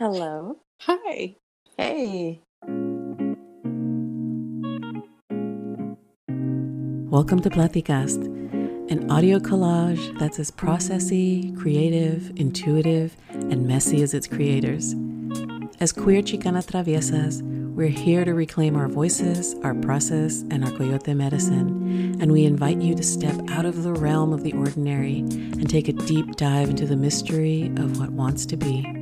Hello. Hi. Hey. Welcome to Platicast, an audio collage that's as processy, creative, intuitive, and messy as its creators. As queer Chicana Traviesas, we're here to reclaim our voices, our process, and our coyote medicine, and we invite you to step out of the realm of the ordinary and take a deep dive into the mystery of what wants to be.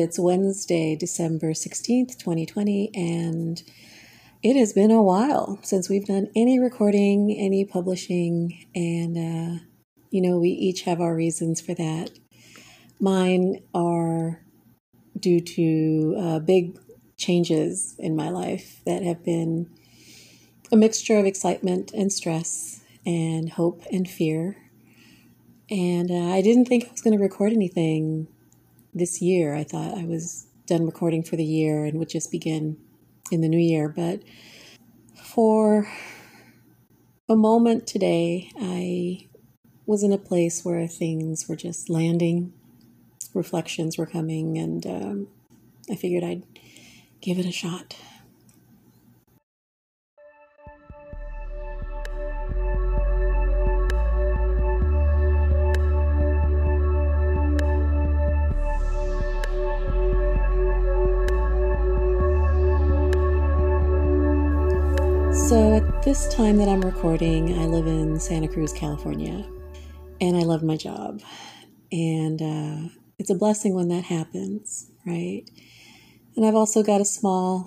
It's Wednesday, December 16th, 2020, and it has been a while since we've done any recording, any publishing, and, uh, you know, we each have our reasons for that. Mine are due to uh, big changes in my life that have been a mixture of excitement and stress and hope and fear. And uh, I didn't think I was going to record anything this year. I thought I was done recording for the year and would just begin in the new year. But for a moment today, I was in a place where things were just landing, reflections were coming, and um, I figured I'd give it a shot. So, at this time that I'm recording, I live in Santa Cruz, California, and I love my job. And uh, it's a blessing when that happens, right? And I've also got a small,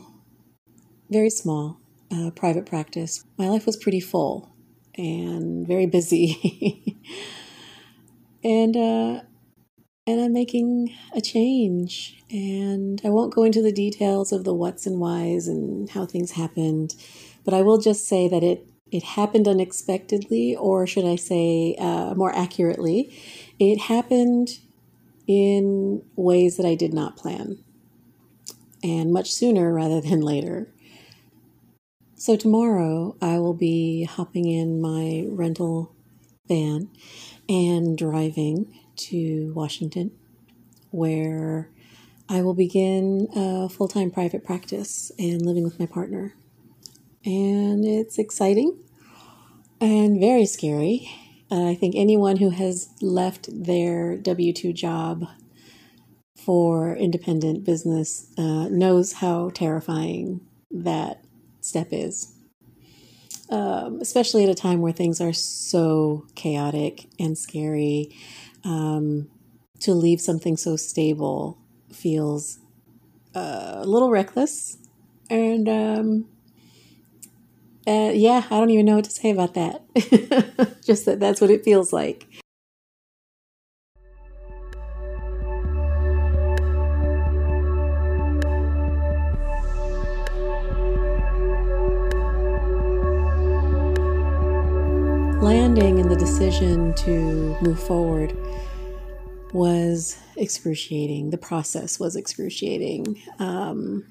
very small uh, private practice. My life was pretty full and very busy. and, uh, and I'm making a change. And I won't go into the details of the what's and whys and how things happened but I will just say that it it happened unexpectedly, or should I say uh, more accurately, it happened in ways that I did not plan, and much sooner rather than later. So tomorrow I will be hopping in my rental van and driving to Washington, where I will begin a full time private practice and living with my partner and it's exciting and very scary. Uh, I think anyone who has left their W 2 job for independent business uh, knows how terrifying that step is. Um, especially at a time where things are so chaotic and scary. Um, to leave something so stable feels uh, a little reckless and um, uh, yeah, I don't even know what to say about that. Just that that's what it feels like. Landing and the decision to move forward was excruciating. The process was excruciating. Um,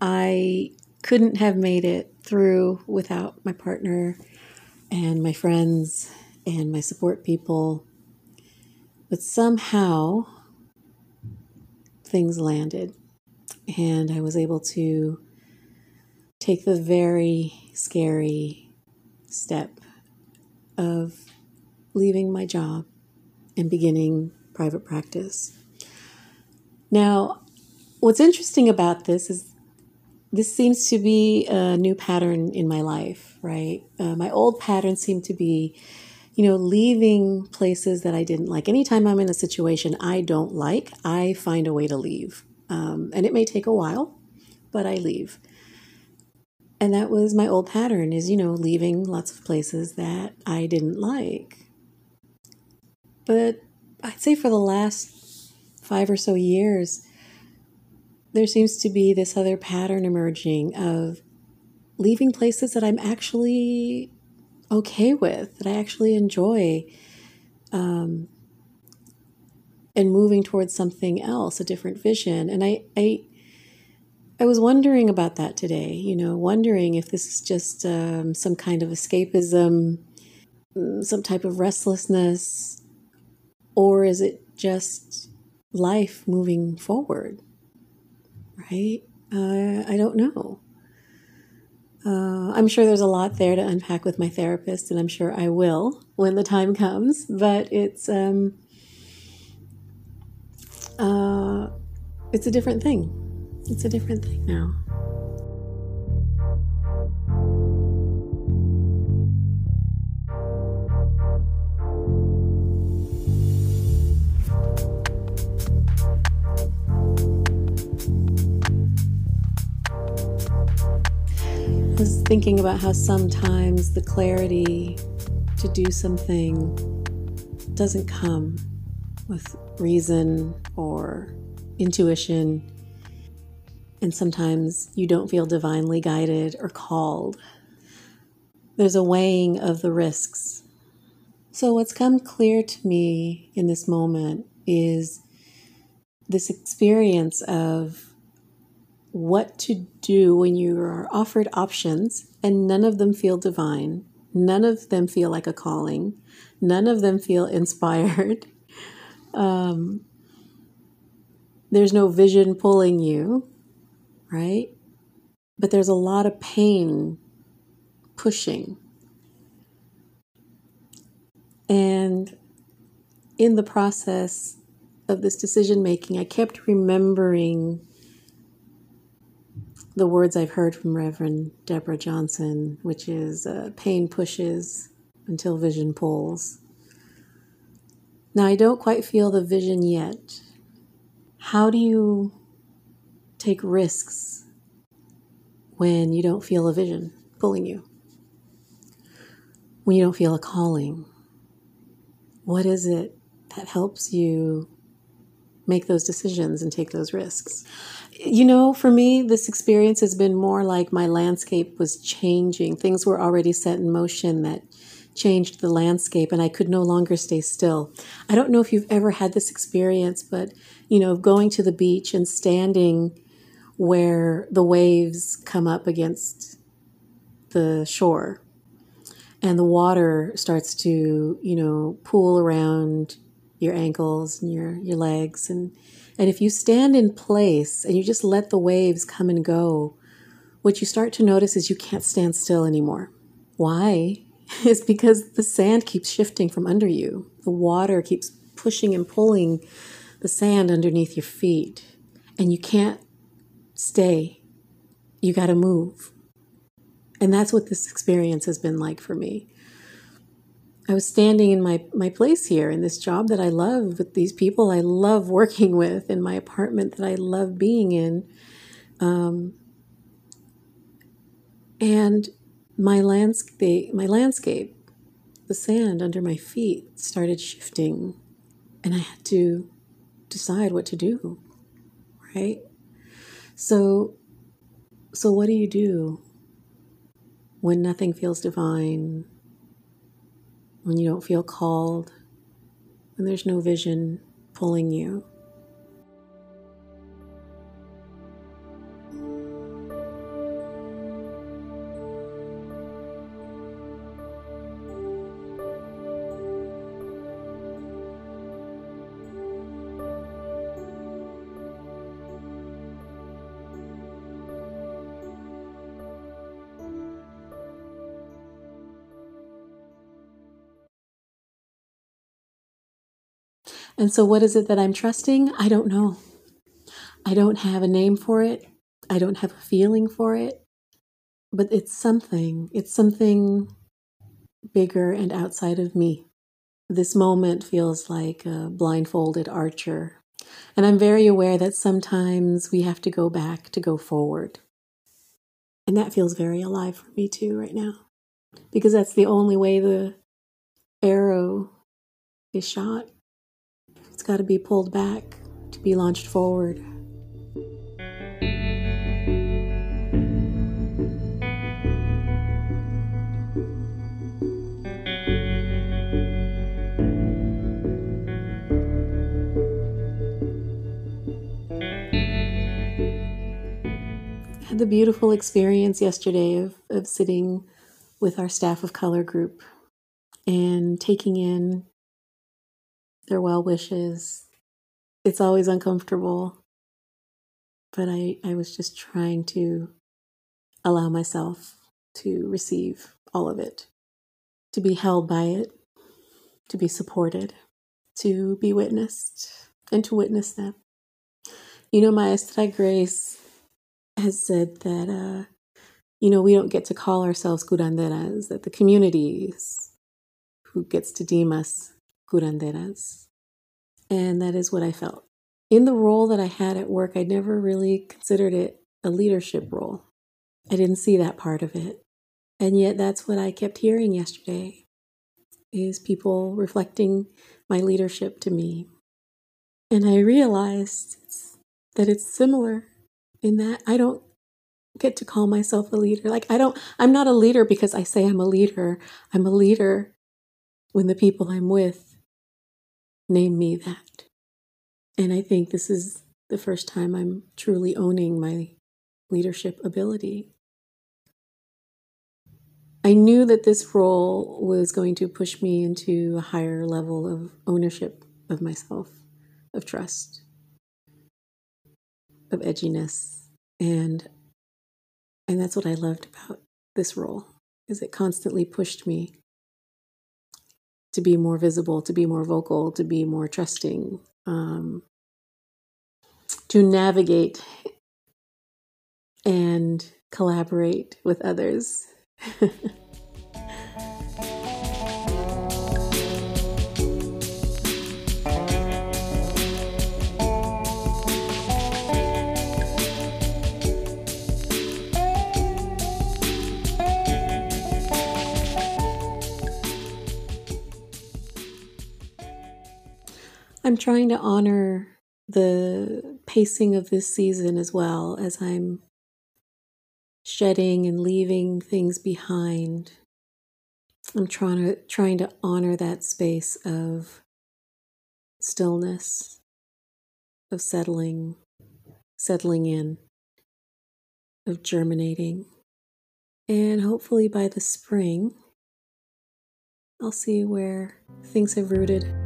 I couldn't have made it through without my partner and my friends and my support people. But somehow things landed, and I was able to take the very scary step of leaving my job and beginning private practice. Now, what's interesting about this is this seems to be a new pattern in my life, right? Uh, my old pattern seemed to be, you know, leaving places that I didn't like. Anytime I'm in a situation I don't like, I find a way to leave. Um, and it may take a while, but I leave. And that was my old pattern is, you know, leaving lots of places that I didn't like. But I'd say for the last five or so years, there seems to be this other pattern emerging of leaving places that I'm actually okay with, that I actually enjoy, um, and moving towards something else, a different vision. And I, I, I was wondering about that today, you know, wondering if this is just um, some kind of escapism, some type of restlessness, or is it just life moving forward? Right? Uh, I don't know. Uh, I'm sure there's a lot there to unpack with my therapist, and I'm sure I will when the time comes. But it's um, uh, it's a different thing. It's a different thing now. Thinking about how sometimes the clarity to do something doesn't come with reason or intuition and sometimes you don't feel divinely guided or called. There's a weighing of the risks. So, what's come clear to me in this moment is this experience of what to do when you are offered options and none of them feel divine, none of them feel like a calling, none of them feel inspired. Um, there's no vision pulling you right? But there's a lot of pain pushing. And in the process of this decision making, I kept remembering the words I've heard from Reverend Deborah Johnson, which is uh, pain pushes until vision pulls. Now, I don't quite feel the vision yet. How do you take risks when you don't feel a vision pulling you, when you don't feel a calling? What is it that helps you make those decisions and take those risks? You know, for me, this experience has been more like my landscape was changing. Things were already set in motion that changed the landscape and I could no longer stay still. I don't know if you've ever had this experience, but you know, going to the beach and standing where the waves come up against the shore and the water starts to, you know, pool around your ankles and your, your legs. And, and if you stand in place and you just let the waves come and go, what you start to notice is you can't stand still anymore. Why? It's because the sand keeps shifting from under you. The water keeps pushing and pulling the sand underneath your feet. And you can't stay. You got to move. And that's what this experience has been like for me. I was standing in my, my place here in this job that I love with these people I love working with in my apartment that I love being in. Um, and my landscape, my landscape, the sand under my feet started shifting, and I had to decide what to do, right? So, so what do you do when nothing feels divine? When you don't feel called? When there's no vision pulling you? And so, what is it that I'm trusting? I don't know. I don't have a name for it, I don't have a feeling for it, but it's something. It's something bigger and outside of me. This moment feels like a blindfolded archer. And I'm very aware that sometimes we have to go back to go forward. And that feels very alive for me too right now. Because that's the only way the arrow is shot got to be pulled back to be launched forward. had the beautiful experience yesterday of, of sitting with our staff of color group and taking in their well wishes. It's always uncomfortable, but I, I was just trying to allow myself to receive all of it, to be held by it, to be supported, to be witnessed, and to witness them. You know, Maestra Grace has said that, uh, you know, we don't get to call ourselves curanderas, that the communities who gets to deem us curanderas. And that is what I felt. In the role that I had at work, I never really considered it a leadership role. I didn't see that part of it. And yet that's what I kept hearing yesterday is people reflecting my leadership to me. And I realized that it's similar in that I don't get to call myself a leader. Like I don't I'm not a leader because I say I'm a leader. I'm a leader when the people I'm with name me that. And I think this is the first time I'm truly owning my leadership ability. I knew that this role was going to push me into a higher level of ownership of myself, of trust, of edginess, and and that's what I loved about this role is it constantly pushed me to be more visible, to be more vocal, to be more trusting, um, to navigate and collaborate with others I'm trying to honor the pacing of this season as well as I'm shedding and leaving things behind. I'm trying to trying to honor that space of stillness, of settling, settling in, of germinating. And hopefully by the spring, I'll see where things have rooted.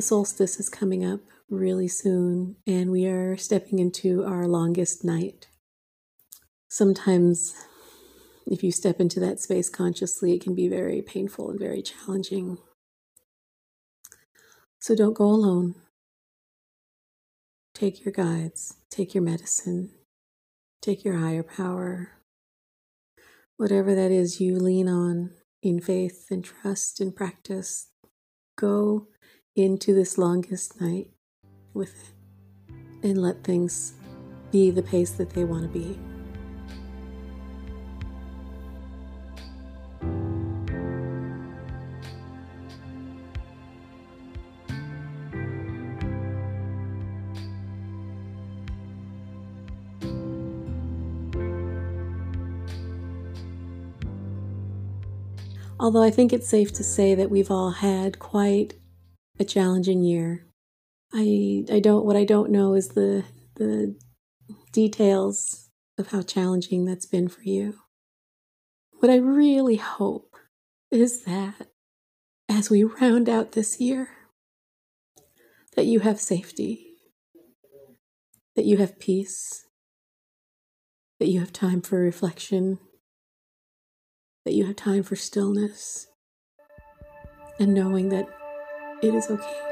The solstice is coming up really soon, and we are stepping into our longest night. Sometimes, if you step into that space consciously, it can be very painful and very challenging. So don't go alone. Take your guides, take your medicine, take your higher power. Whatever that is you lean on in faith and trust and practice, go into this longest night with it and let things be the pace that they want to be. Although I think it's safe to say that we've all had quite a challenging year. I I don't what I don't know is the the details of how challenging that's been for you. What I really hope is that as we round out this year that you have safety, that you have peace, that you have time for reflection, that you have time for stillness, and knowing that it is okay.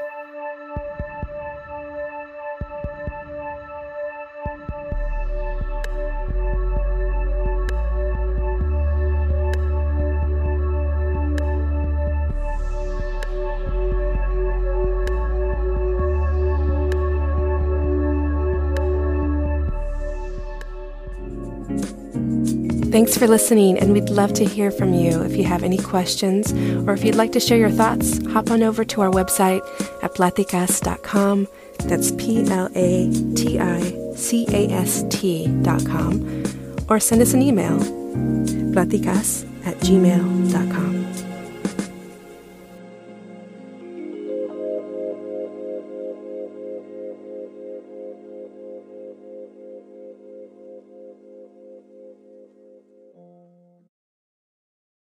Thanks for listening, and we'd love to hear from you. If you have any questions or if you'd like to share your thoughts, hop on over to our website at platicast.com. That's P L A T I C A S T.com. Or send us an email, platicas at gmail.com.